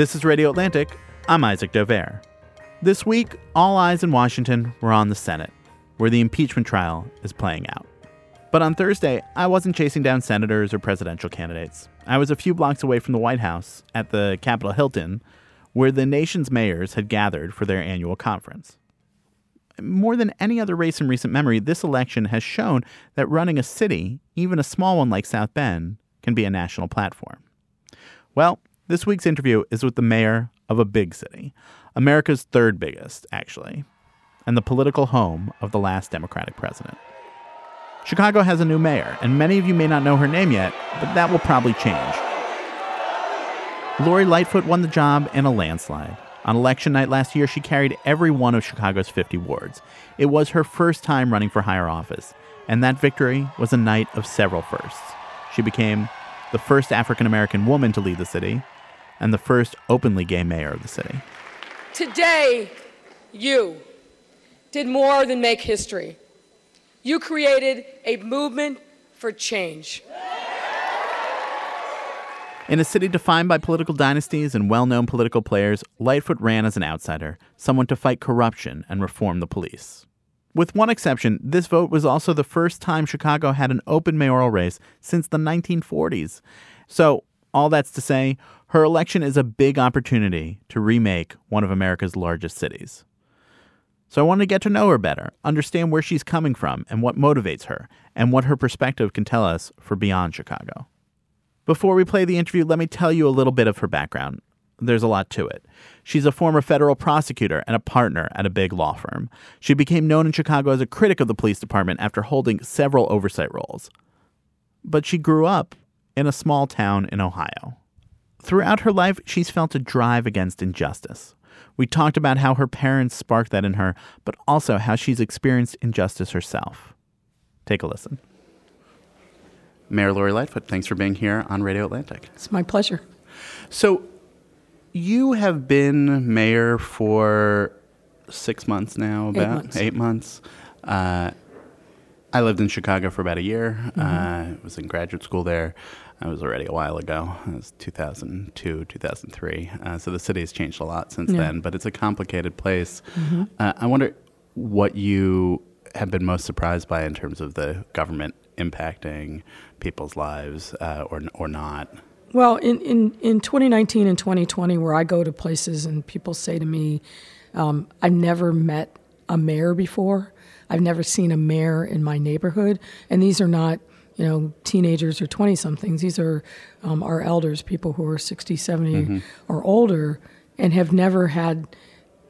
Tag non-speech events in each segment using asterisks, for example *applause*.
This is Radio Atlantic. I'm Isaac Dovere. This week, all eyes in Washington were on the Senate, where the impeachment trial is playing out. But on Thursday, I wasn't chasing down senators or presidential candidates. I was a few blocks away from the White House at the Capitol Hilton, where the nation's mayors had gathered for their annual conference. More than any other race in recent memory, this election has shown that running a city, even a small one like South Bend, can be a national platform. Well, this week's interview is with the mayor of a big city, America's third biggest, actually, and the political home of the last Democratic president. Chicago has a new mayor, and many of you may not know her name yet, but that will probably change. Lori Lightfoot won the job in a landslide. On election night last year, she carried every one of Chicago's 50 wards. It was her first time running for higher office, and that victory was a night of several firsts. She became the first African American woman to lead the city, and the first openly gay mayor of the city. Today, you did more than make history. You created a movement for change. In a city defined by political dynasties and well known political players, Lightfoot ran as an outsider, someone to fight corruption and reform the police. With one exception, this vote was also the first time Chicago had an open mayoral race since the 1940s. So, all that's to say, her election is a big opportunity to remake one of America's largest cities. So I want to get to know her better, understand where she's coming from and what motivates her, and what her perspective can tell us for beyond Chicago. Before we play the interview, let me tell you a little bit of her background. There's a lot to it. She's a former federal prosecutor and a partner at a big law firm. She became known in Chicago as a critic of the police department after holding several oversight roles. But she grew up in a small town in Ohio. Throughout her life, she's felt a drive against injustice. We talked about how her parents sparked that in her, but also how she's experienced injustice herself. Take a listen. Mayor Lori Lightfoot, thanks for being here on Radio Atlantic. It's my pleasure. So, you have been mayor for six months now, about eight months. Eight months. Uh, I lived in Chicago for about a year. Mm-hmm. Uh, was in graduate school there. I was already a while ago. It was 2002, 2003. Uh, so the city has changed a lot since yeah. then, but it's a complicated place. Mm-hmm. Uh, I wonder what you have been most surprised by in terms of the government impacting people's lives uh, or, or not. Well, in, in, in 2019 and 2020, where I go to places and people say to me, um, I've never met a mayor before. I've never seen a mayor in my neighborhood. And these are not you know, teenagers or 20 somethings. These are um, our elders, people who are 60, 70 mm-hmm. or older, and have never had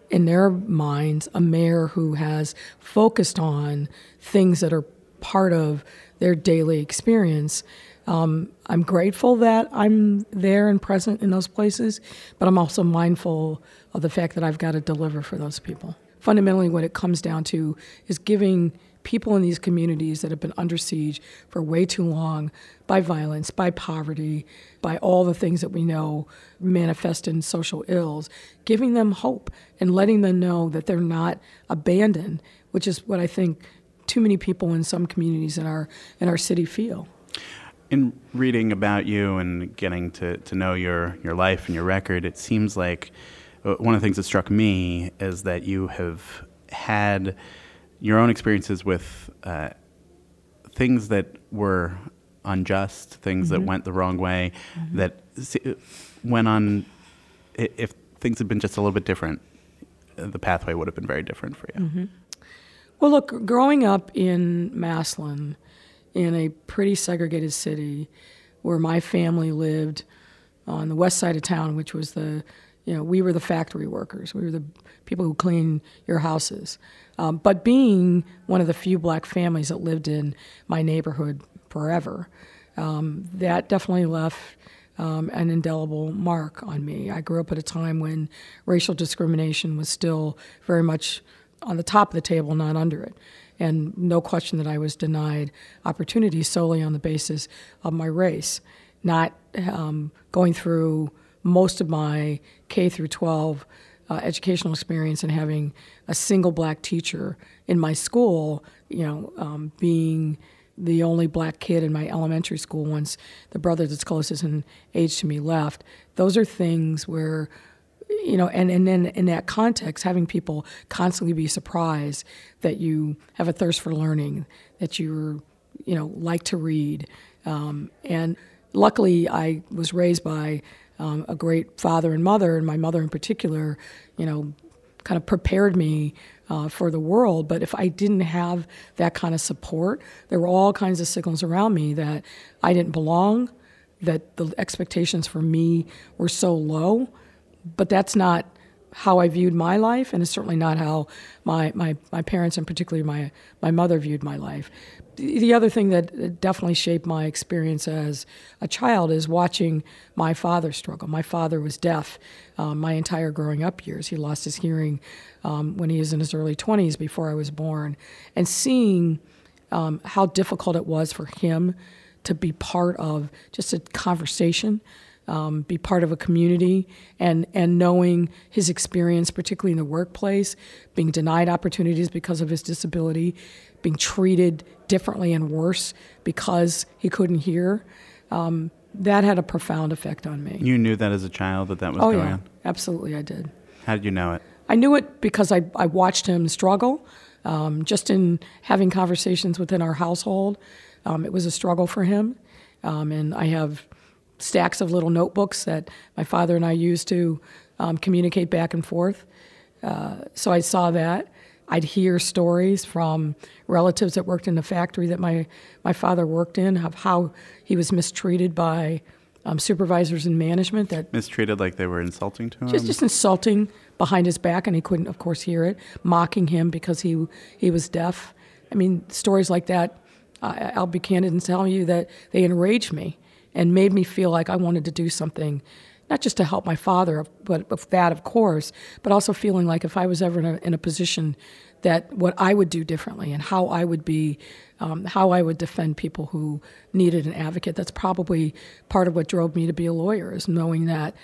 in their minds a mayor who has focused on things that are part of their daily experience. Um, I'm grateful that I'm there and present in those places, but I'm also mindful of the fact that I've got to deliver for those people. Fundamentally, what it comes down to is giving people in these communities that have been under siege for way too long by violence, by poverty, by all the things that we know manifest in social ills, giving them hope and letting them know that they're not abandoned, which is what I think too many people in some communities in our in our city feel. In reading about you and getting to, to know your, your life and your record, it seems like uh, one of the things that struck me is that you have had your own experiences with uh, things that were unjust, things mm-hmm. that went the wrong way, mm-hmm. that went on. If things had been just a little bit different, the pathway would have been very different for you. Mm-hmm. Well, look, growing up in Massillon, in a pretty segregated city, where my family lived on the west side of town, which was the, you know, we were the factory workers. We were the people who clean your houses. Um, but being one of the few black families that lived in my neighborhood forever, um, that definitely left um, an indelible mark on me. I grew up at a time when racial discrimination was still very much on the top of the table, not under it. And no question that I was denied opportunities solely on the basis of my race, not um, going through most of my K through 12 uh, educational experience and having a single black teacher in my school, you know, um, being the only black kid in my elementary school once the brother that's closest in age to me left. Those are things where, you know, and, and then in that context, having people constantly be surprised that you have a thirst for learning, that you're, you know, like to read. Um, and luckily, I was raised by um, a great father and mother, and my mother in particular, you know, kind of prepared me uh, for the world. But if I didn't have that kind of support, there were all kinds of signals around me that I didn't belong, that the expectations for me were so low. But that's not how I viewed my life, and it's certainly not how my, my, my parents, and particularly my, my mother, viewed my life. The other thing that definitely shaped my experience as a child is watching my father struggle. My father was deaf um, my entire growing up years. He lost his hearing um, when he was in his early 20s before I was born. And seeing um, how difficult it was for him to be part of just a conversation um, be part of a community, and, and knowing his experience, particularly in the workplace, being denied opportunities because of his disability, being treated differently and worse because he couldn't hear. Um, that had a profound effect on me. You knew that as a child that that was oh, going yeah, on? Absolutely, I did. How did you know it? I knew it because I, I watched him struggle. Um, just in having conversations within our household, um, it was a struggle for him. Um, and I have stacks of little notebooks that my father and I used to um, communicate back and forth. Uh, so I saw that. I'd hear stories from relatives that worked in the factory that my, my father worked in of how he was mistreated by um, supervisors and management. That mistreated like they were insulting to him. Just just insulting behind his back, and he couldn't, of course, hear it. Mocking him because he he was deaf. I mean, stories like that. I, I'll be candid and tell you that they enraged me and made me feel like I wanted to do something, not just to help my father, but that, of course, but also feeling like if I was ever in a, in a position that what I would do differently and how I would be, um, how I would defend people who needed an advocate. That's probably part of what drove me to be a lawyer, is knowing that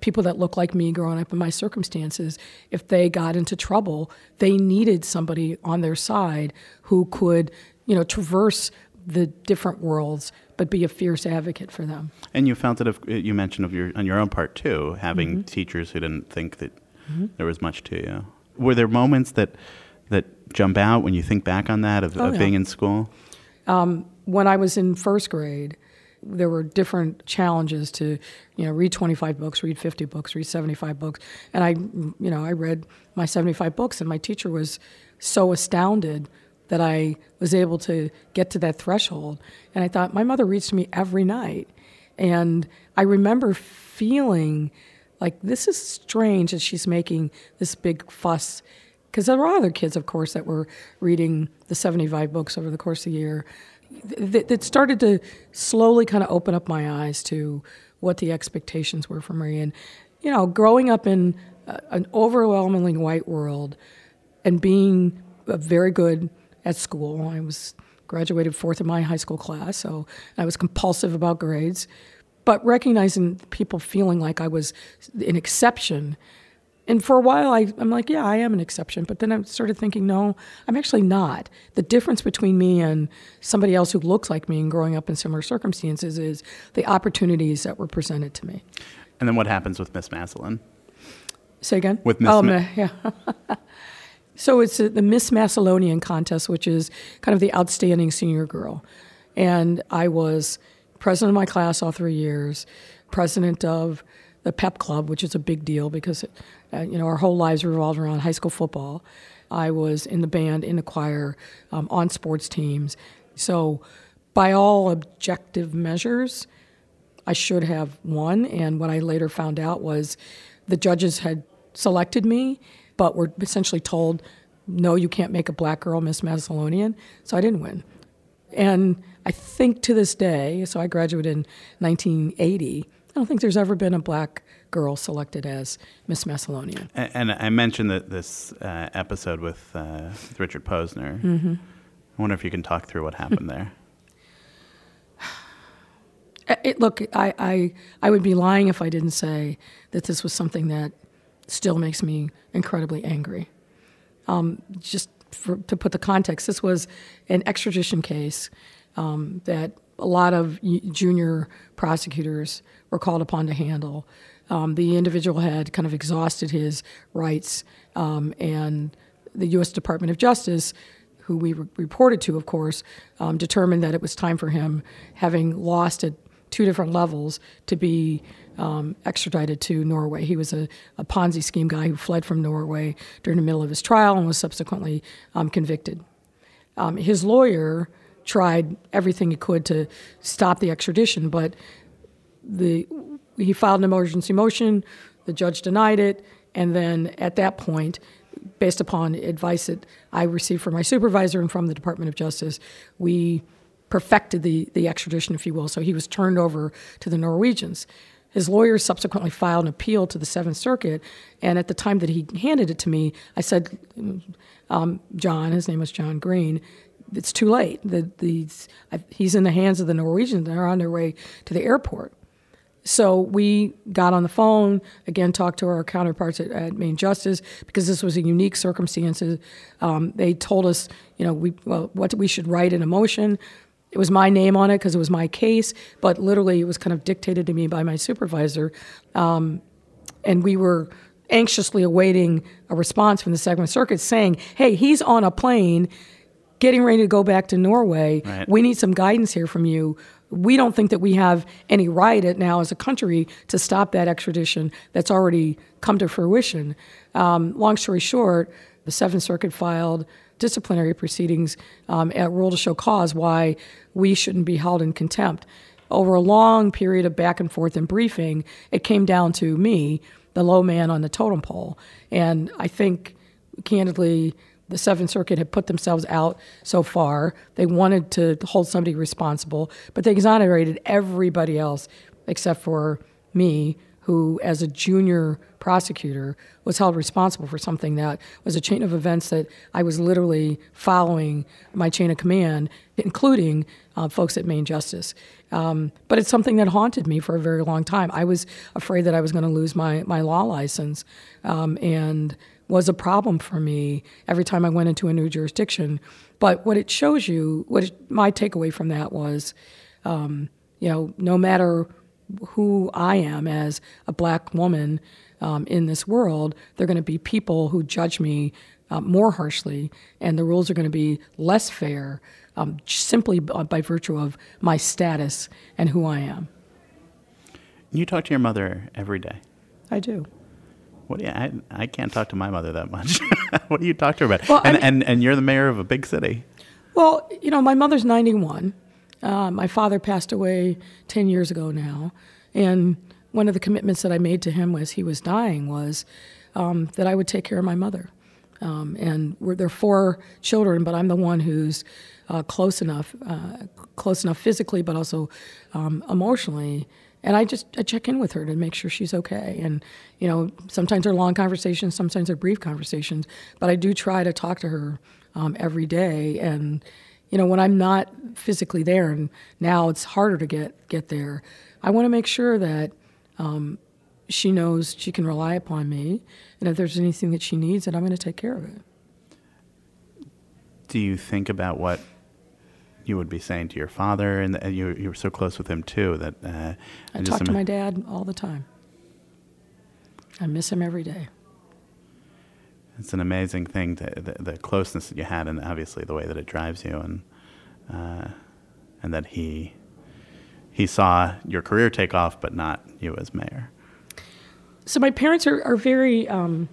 people that look like me growing up in my circumstances, if they got into trouble, they needed somebody on their side who could, you know, traverse the different worlds but be a fierce advocate for them. And you felt it. Of, you mentioned of your on your own part too, having mm-hmm. teachers who didn't think that mm-hmm. there was much to you. Were there moments that that jump out when you think back on that of, oh, of yeah. being in school? Um, when I was in first grade, there were different challenges to, you know, read 25 books, read 50 books, read 75 books, and I, you know, I read my 75 books, and my teacher was so astounded that I was able to get to that threshold. And I thought, my mother reads to me every night. And I remember feeling like this is strange that she's making this big fuss. Because there were other kids, of course, that were reading the 75 books over the course of the year. That started to slowly kind of open up my eyes to what the expectations were for me. And, you know, growing up in an overwhelmingly white world and being a very good at school. I was graduated fourth in my high school class, so I was compulsive about grades. But recognizing people feeling like I was an exception. And for a while, I, I'm like, yeah, I am an exception. But then I started thinking, no, I'm actually not. The difference between me and somebody else who looks like me and growing up in similar circumstances is the opportunities that were presented to me. And then what happens with Miss Massillon? Say again? With Miss oh, Ma- yeah. *laughs* So it's the Miss Massillonian contest, which is kind of the outstanding senior girl. And I was president of my class all three years, president of the pep club, which is a big deal because uh, you know our whole lives revolved around high school football. I was in the band, in the choir, um, on sports teams. So, by all objective measures, I should have won. And what I later found out was the judges had selected me but we were essentially told, no, you can't make a black girl Miss Massillonian. So I didn't win. And I think to this day, so I graduated in 1980, I don't think there's ever been a black girl selected as Miss Massillonian. And, and I mentioned that this uh, episode with, uh, with Richard Posner. Mm-hmm. I wonder if you can talk through what happened there. *laughs* It, look, I, I, I would be lying if I didn't say that this was something that still makes me incredibly angry. Um, just for, to put the context, this was an extradition case um, that a lot of junior prosecutors were called upon to handle. Um, the individual had kind of exhausted his rights, um, and the U.S. Department of Justice, who we re- reported to, of course, um, determined that it was time for him, having lost at two different levels, to be um, extradited to Norway. He was a, a, Ponzi scheme guy who fled from Norway during the middle of his trial and was subsequently um, convicted. Um, his lawyer tried everything he could to stop the extradition, but the he filed an emergency motion. The judge denied it, and then at that point, based upon advice that I received from my supervisor and from the Department of Justice, we perfected the the extradition, if you will. So he was turned over to the Norwegians. His lawyers subsequently filed an appeal to the Seventh Circuit, and at the time that he handed it to me, I said, um, "John, his name was John Green it's too late. The, the, he's in the hands of the Norwegians. They're on their way to the airport. So we got on the phone, again, talked to our counterparts at, at Main Justice because this was a unique circumstance. Um, they told us, you know, we, well, what we should write in a motion. It was my name on it because it was my case, but literally it was kind of dictated to me by my supervisor. Um, and we were anxiously awaiting a response from the Second Circuit saying, hey, he's on a plane getting ready to go back to Norway. Right. We need some guidance here from you. We don't think that we have any right at now as a country to stop that extradition that's already come to fruition. Um, long story short, the Seventh Circuit filed disciplinary proceedings um, at rule to show cause why we shouldn't be held in contempt. Over a long period of back and forth and briefing, it came down to me, the low man on the totem pole. And I think, candidly, the Seventh Circuit had put themselves out so far. They wanted to hold somebody responsible, but they exonerated everybody else except for me, who, as a junior prosecutor, was held responsible for something that was a chain of events that I was literally following my chain of command, including uh, folks at Main Justice. Um, but it's something that haunted me for a very long time. I was afraid that I was going to lose my, my law license. Um, and was a problem for me every time I went into a new jurisdiction. But what it shows you, what it, my takeaway from that was, um, you know, no matter who I am as a black woman um, in this world, there are going to be people who judge me uh, more harshly, and the rules are going to be less fair um, simply by virtue of my status and who I am. You talk to your mother every day. I do. What do you, I, I can't talk to my mother that much. *laughs* what do you talk to her about? Well, and, I mean, and, and you're the mayor of a big city. Well, you know, my mother's 91. Uh, my father passed away 10 years ago now. And one of the commitments that I made to him as he was dying was um, that I would take care of my mother. Um, and we're, there are four children, but I'm the one who's uh, close enough, uh, close enough physically, but also um, emotionally and I just I check in with her to make sure she's okay. And you know, sometimes they're long conversations, sometimes they're brief conversations, but I do try to talk to her um, every day. And you know, when I'm not physically there, and now it's harder to get get there, I want to make sure that um, she knows she can rely upon me, and if there's anything that she needs, that I'm going to take care of it. Do you think about what you would be saying to your father, and, and you you were so close with him too that uh, I talk to my dad all the time. I miss him every day. It's an amazing thing, to, the, the, closeness that you had, and obviously the way that it drives you, and uh, and that he he saw your career take off, but not you as mayor. So my parents are are very. Um,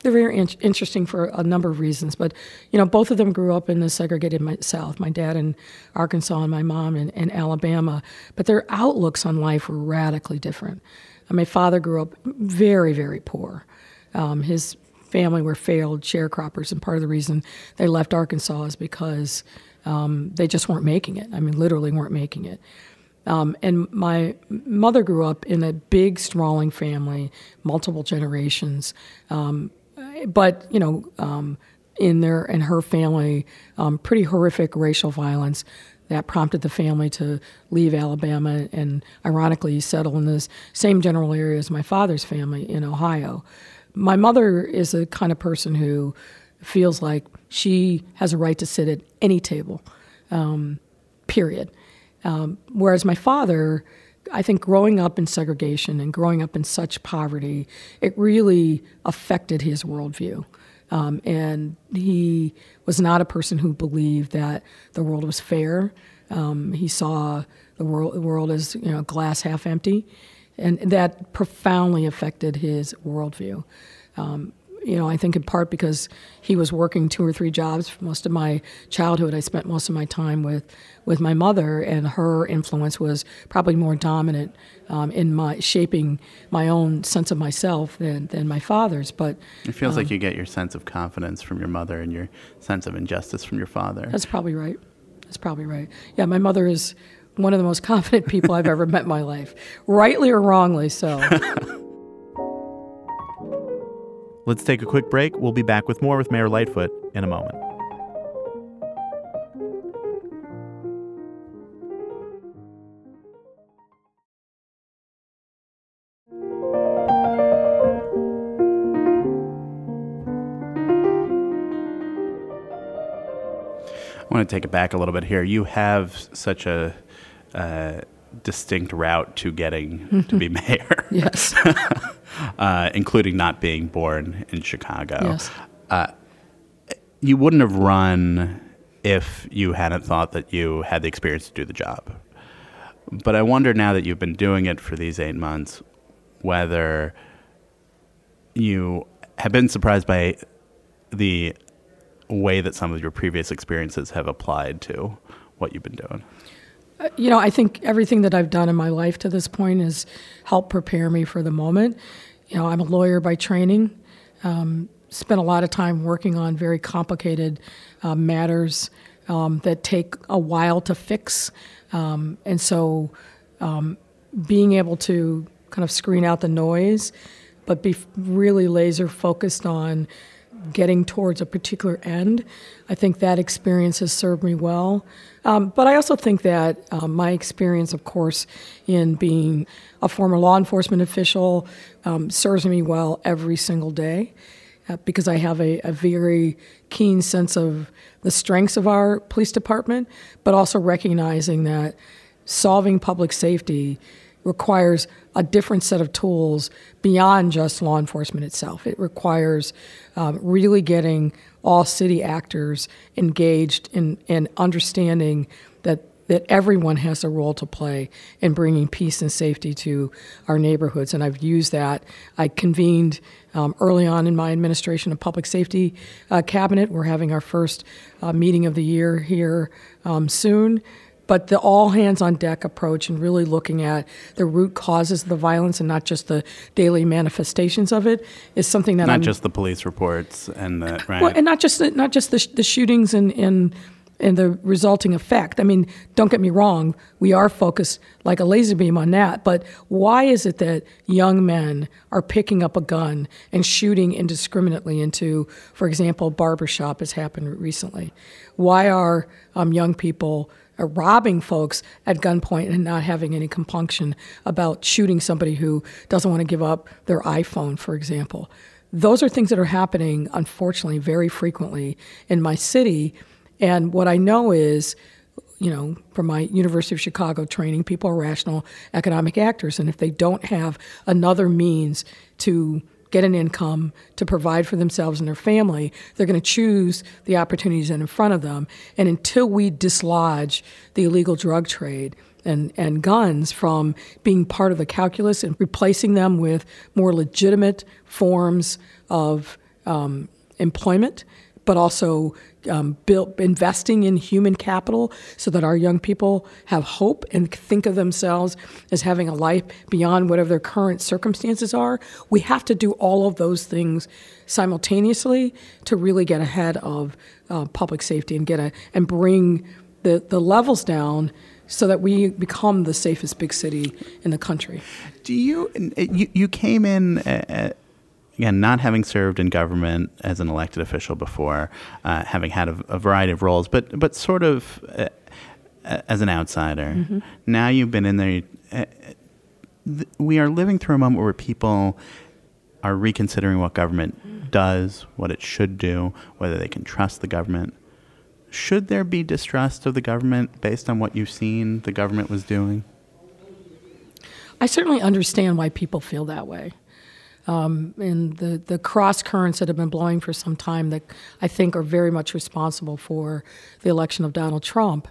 they're very in- interesting for a number of reasons, but you know, both of them grew up in the segregated South. My dad in Arkansas and my mom in, in Alabama, but their outlooks on life were radically different. My father grew up very, very poor. Um, his family were failed sharecroppers, and part of the reason they left Arkansas is because um, they just weren't making it. I mean, literally weren't making it. Um, and my mother grew up in a big, sprawling family, multiple generations. Um, but you know, um, in their and her family, um, pretty horrific racial violence that prompted the family to leave Alabama and ironically settle in the same general area as my father's family in Ohio. My mother is a kind of person who feels like she has a right to sit at any table. Um, period. Um, whereas my father, I think growing up in segregation and growing up in such poverty, it really affected his worldview. Um, and he was not a person who believed that the world was fair. Um, he saw the world, the world as you know, glass half empty, and that profoundly affected his worldview. Um, you know, I think in part because he was working two or three jobs for most of my childhood. I spent most of my time with, with my mother, and her influence was probably more dominant um, in my shaping my own sense of myself than, than my father's. But it feels um, like you get your sense of confidence from your mother and your sense of injustice from your father. That's probably right. That's probably right. Yeah, my mother is one of the most *laughs* confident people I've ever met in my life, rightly or wrongly so. *laughs* Let's take a quick break. We'll be back with more with Mayor Lightfoot in a moment. I want to take it back a little bit here. You have such a uh, distinct route to getting to be *laughs* mayor. yes. *laughs* uh, including not being born in Chicago. Yes. Uh, you wouldn't have run if you hadn't thought that you had the experience to do the job. But I wonder now that you've been doing it for these eight months, whether you have been surprised by the way that some of your previous experiences have applied to what you've been doing. Uh, you know, I think everything that I've done in my life to this point has helped prepare me for the moment. You know, I'm a lawyer by training. Um, spent a lot of time working on very complicated uh, matters um, that take a while to fix, um, and so um, being able to kind of screen out the noise, but be really laser focused on getting towards a particular end. I think that experience has served me well. Um, but I also think that um, my experience, of course, in being a former law enforcement official um, serves me well every single day uh, because I have a, a, very keen sense of the strengths of our police department, but also recognizing that solving public safety requires a different set of tools beyond just law enforcement itself. It requires um, really getting all city actors engaged in, in understanding that that everyone has a role to play in bringing peace and safety to our neighborhoods. And I've used that. I convened um, early on in my administration a public safety uh, cabinet. We're having our first uh, meeting of the year here um, soon but the all hands on deck approach and really looking at the root causes of the violence and not just the daily manifestations of it is something that not I'm, just the police reports and the right well, and not just the, not just the, the shootings and and and the resulting effect. I mean, don't get me wrong, we are focused like a laser beam on that, but why is it that young men are picking up a gun and shooting indiscriminately into, for example, a barbershop has happened recently? Why are um, young people Uh, robbing folks at gunpoint and not having any compunction about shooting somebody who doesn't want to give up their iPhone, for example. Those are things that are happening, unfortunately, very frequently in my city. And what I know is, you know, from my University of Chicago training, people are rational economic actors. And if they don't have another means to get an income to provide for themselves and their family, they're going to choose the opportunities in front of them. And until we dislodge the illegal drug trade and, and guns from being part of the calculus and replacing them with more legitimate forms of um, employment, but also um, investing in human capital so that our young people have hope and think of themselves as having a life beyond whatever their current circumstances are. We have to do all of those things simultaneously to really get ahead of uh, public safety and get a and bring the, the levels down so that we become the safest big city in the country. Do you you, you came in uh, uh again, not having served in government as an elected official before, uh, having had a, a, variety of roles, but but sort of uh, as an outsider. Mm-hmm. Now you've been in there. Uh, th- we are living through a moment where people are reconsidering what government does, what it should do, whether they can trust the government. should there be distrust of the government based on what you've seen the government was doing? I certainly understand why people feel that way. Um, and the, the cross currents that have been blowing for some time that I think are very much responsible for the election of Donald Trump.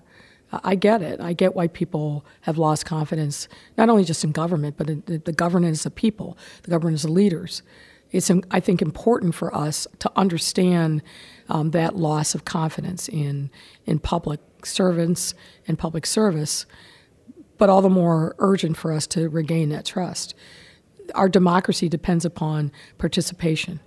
I get it. I get why people have lost confidence, not only just in government, but in the, governance of people, the governance of leaders. It's, I think, important for us to understand um, that loss of confidence in, in public servants and public service, but all the more urgent for us to regain that trust. Our democracy depends upon participation.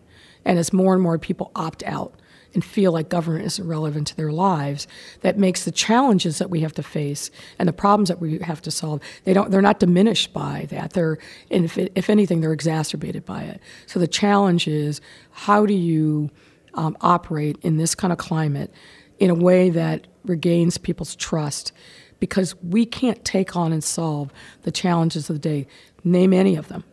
And as more and more people opt out and feel like government isn't relevant to their lives, that makes the challenges that we have to face and the problems that we have to solve, they don't, they're not diminished by that. They're, if, if anything, they're exacerbated by it. So the challenge is how do you um, operate in this kind of climate in a way that regains people's trust? Because we can't take on and solve the challenges of the day. Name any of them.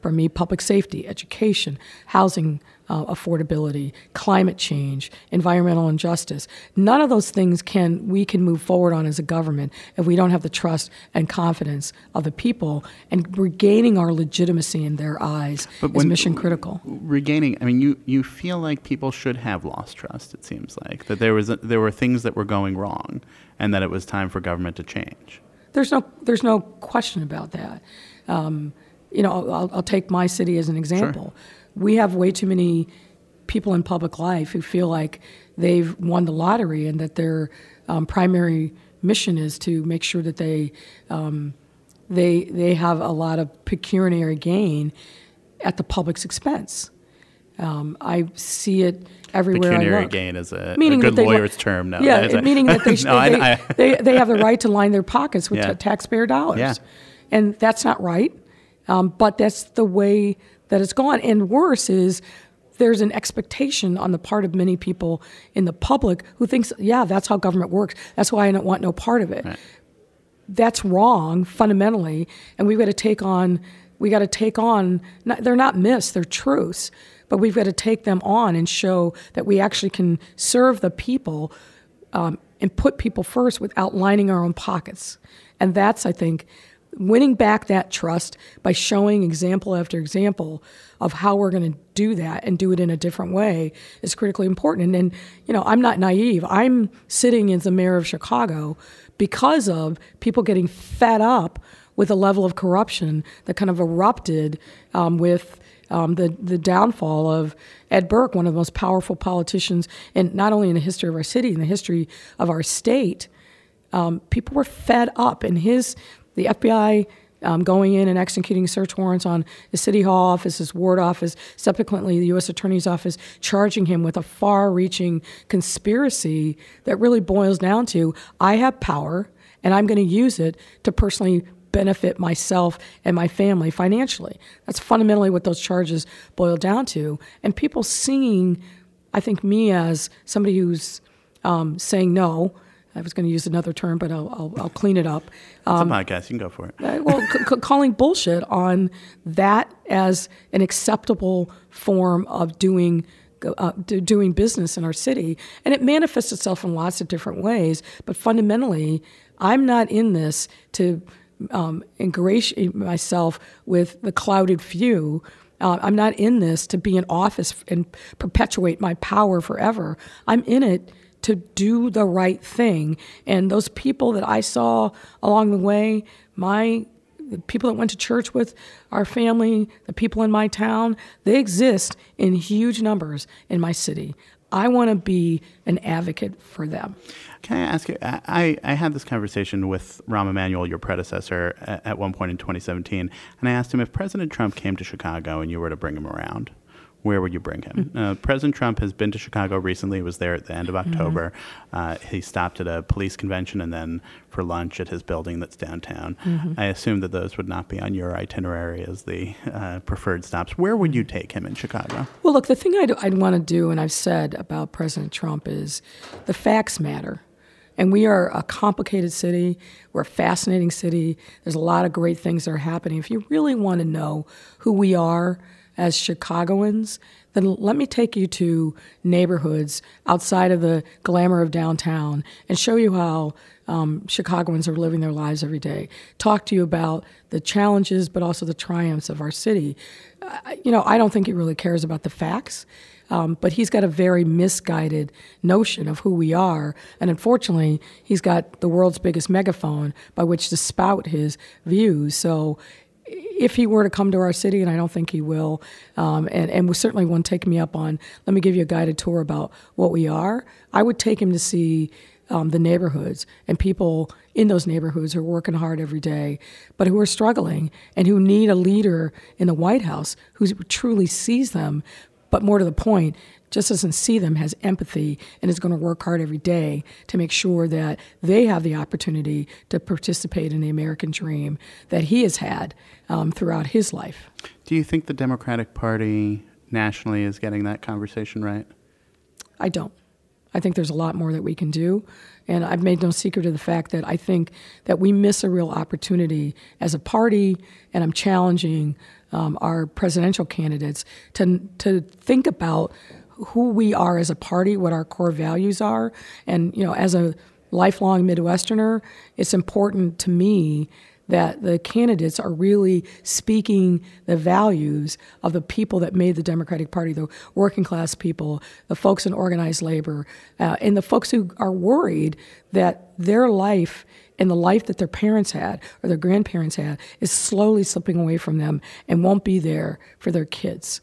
For me, public safety, education, housing uh, affordability, climate change, environmental injustice. None of those things can we can move forward on as a government if we don't have the trust and confidence of the people and regaining our legitimacy in their eyes but is mission critical. Regaining, I mean, you you feel like people should have lost trust. It seems like that there was a, there were things that were going wrong, and that it was time for government to change. There's no there's no question about that. Um, you know, I'll, I'll, take my city as an example. Sure we have way too many people in public life who feel like they've won the lottery and that their um, primary mission is to make sure that they um, they they have a lot of pecuniary gain at the public's expense. Um, I see it everywhere. Pecuniary gain is a, meaning a good lawyer's term now. Yeah, meaning that they, *laughs* no, they, I, I, they, they, have the right to line their pockets with *laughs* yeah. t- taxpayer dollars. Yeah. And that's not right. Um, but that's the way that it's gone. And worse is there's an expectation on the part of many people in the public who thinks, yeah, that's how government works. That's why I don't want no part of it. Right. That's wrong fundamentally, and we've got to take on. We got to take on. Not, they're not myths; they're truths. But we've got to take them on and show that we actually can serve the people um, and put people first without lining our own pockets. And that's, I think, winning back that trust by showing example after example of how we're going to do that and do it in a different way is critically important. And, and you know, I'm not naive. I'm sitting as the mayor of Chicago because of people getting fed up with a level of corruption that kind of erupted um, with um, the the downfall of Ed Burke, one of the most powerful politicians, and not only in the history of our city, in the history of our state. Um, people were fed up, and his the FBI um, going in and executing search warrants on the city hall office, his ward office, subsequently the U.S. Attorney's office, charging him with a far reaching conspiracy that really boils down to I have power and I'm going to use it to personally benefit myself and my family financially. That's fundamentally what those charges boil down to. And people seeing, I think, me as somebody who's um, saying no I was going to use another term, but I'll, I'll, I'll clean it up. Um, it's a podcast. You can go for it. Well, c- c- calling bullshit on that as an acceptable form of doing uh, doing business in our city, and it manifests itself in lots of different ways. But fundamentally, I'm not in this to um, ingratiate myself with the clouted few. Uh, I'm not in this to be in office and perpetuate my power forever. I'm in it to do the right thing. And those people that I saw along the way, my the people that went to church with our family, the people in my town, they exist in huge numbers in my city. I want to be an advocate for them. Can I ask you? I, I had this conversation with Rahm Emanuel, your predecessor, at one point in 2017, and I asked him if President Trump came to Chicago and you were to bring him around, where would you bring him? Mm-hmm. Uh, President Trump has been to Chicago recently. He was there at the end of mm-hmm. October. Mm-hmm. Uh, he stopped at a police convention and then for lunch at his building that's downtown. Mm-hmm. I assume that those would not be on your itinerary as the uh, preferred stops. Where would you take him in Chicago? Well, look, the thing I'd, I'd want to do, and I've said about President Trump, is the facts matter. And we are a complicated city. We're a fascinating city. There's a lot of great things that are happening. If you really want to know who we are, as Chicagoans, then let me take you to neighborhoods outside of the glamour of downtown and show you how um, Chicagoans are living their lives every day. Talk to you about the challenges, but also the triumphs of our city. Uh, you know, I don't think he really cares about the facts. Um, but he's got a very misguided notion of who we are. And unfortunately, he's got the world's biggest megaphone by which to spout his views. So if he were to come to our city, and I don't think he will, um, and, and certainly won't take me up on, let me give you a guided tour about what we are, I would take him to see um, the neighborhoods and people in those neighborhoods who are working hard every day, but who are struggling and who need a leader in the White House who truly sees them, but more to the point, just doesn't see them, has empathy, and is going to work hard every day to make sure that they have the opportunity to participate in the American dream that he has had um, throughout his life. Do you think the Democratic Party nationally is getting that conversation right? I don't. I think there's a lot more that we can do. And I've made no secret of the fact that I think that we miss a real opportunity as a party, and I'm challenging um, our presidential candidates to, to think about who we are as a party, what our core values are. And, you know, as a lifelong Midwesterner, it's important to me that the candidates are really speaking the values of the people that made the Democratic Party, the working class people, the folks in organized labor, uh, and the folks who are worried that their life and the life that their parents had or their grandparents had is slowly slipping away from them and won't be there for their kids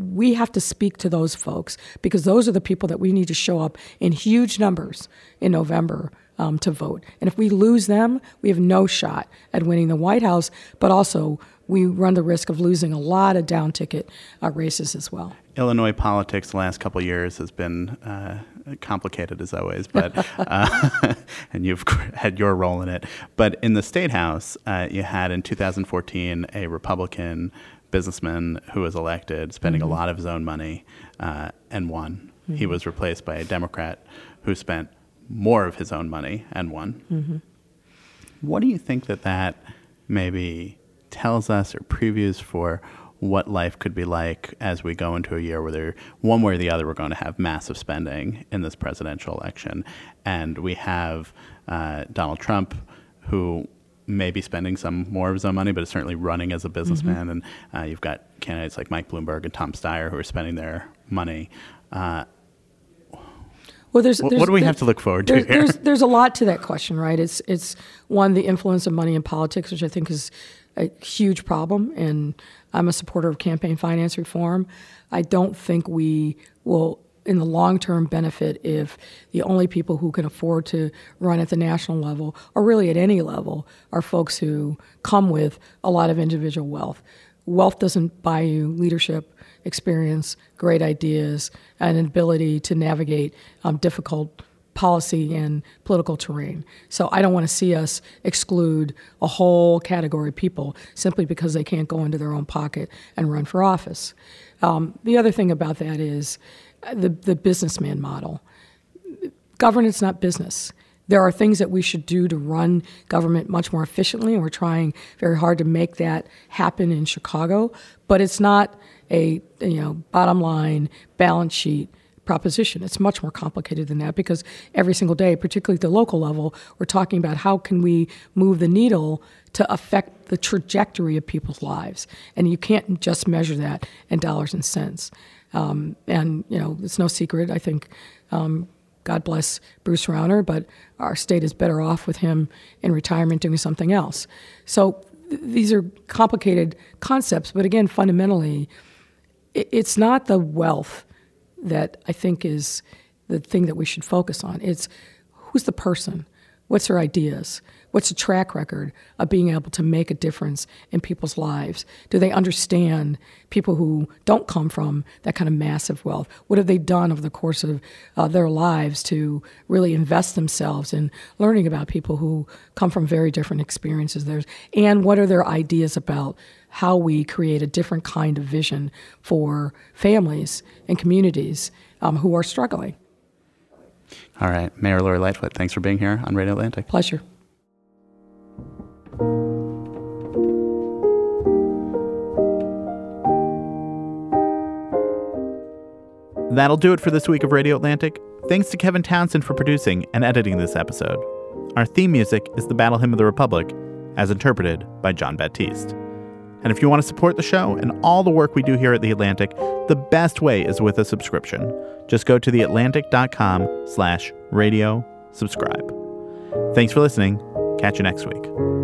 we have to speak to those folks because those are the people that we need to show up in huge numbers in November um, to vote. And if we lose them, we have no shot at winning the White House, but also we run the risk of losing a lot of down ticket uh, races as well. Illinois politics the last couple years has been uh, complicated as always, but *laughs* uh, *laughs* and you've had your role in it. But in the state house, uh, you had in 2014 a Republican businessman who was elected, spending mm-hmm. a lot of his own money, uh, and won. Mm-hmm. He was replaced by a Democrat who spent more of his own money and won. Mm-hmm. What do you think that that maybe tells us or previews for what life could be like as we go into a year where there, one way or the other, we're going to have massive spending in this presidential election, and we have uh, Donald Trump, who may be spending some more of his own money, but is certainly running as a businessman, mm-hmm. and uh, you've got candidates like Mike Bloomberg and Tom Steyer who are spending their money. Uh, well, there's, there's, what do we have to look forward to there's, here? There's, there's a lot to that question, right? It's it's one the influence of money in politics, which I think is a huge problem, and I'm a supporter of campaign finance reform. I don't think we will, in the long term, benefit if the only people who can afford to run at the national level, or really at any level, are folks who come with a lot of individual wealth. Wealth doesn't buy you leadership experience, great ideas, and an ability to navigate um, difficult policy and political terrain. So I don't want to see us exclude a whole category of people simply because they can't go into their own pocket and run for office. Um, the other thing about that is the, the businessman model. Governance, not business. There are things that we should do to run government much more efficiently, and we're trying very hard to make that happen in Chicago. But it's not a you know bottom line balance sheet proposition. It's much more complicated than that because every single day, particularly at the local level, we're talking about how can we move the needle to affect the trajectory of people's lives, and you can't just measure that in dollars and cents. Um, and you know, it's no secret. I think. Um, God bless Bruce Rauner, but our state is better off with him in retirement doing something else. So th- these are complicated concepts, but again, fundamentally, it's not the wealth that I think is the thing that we should focus on. It's who's the person, what's their ideas, what's the track record of being able to make a difference in people's lives? Do they understand people who don't come from that kind of massive wealth? What have they done over the course of uh, their lives to really invest themselves in learning about people who come from very different experiences? Theirs, and what are their ideas about how we create a different kind of vision for families and communities um, who are struggling. All right. Mayor Lori Lightfoot, thanks for being here on Radio Atlantic. Pleasure. That'll do it for this week of Radio Atlantic. Thanks to Kevin Townsend for producing and editing this episode. Our theme music is the Battle Hymn of the Republic, as interpreted by Jon Batiste. And if you want to support the show and all the work we do here at The Atlantic, the best way is with a subscription. Just go to theatlantic.com slash radio subscribe. Thanks for listening. Catch you next week.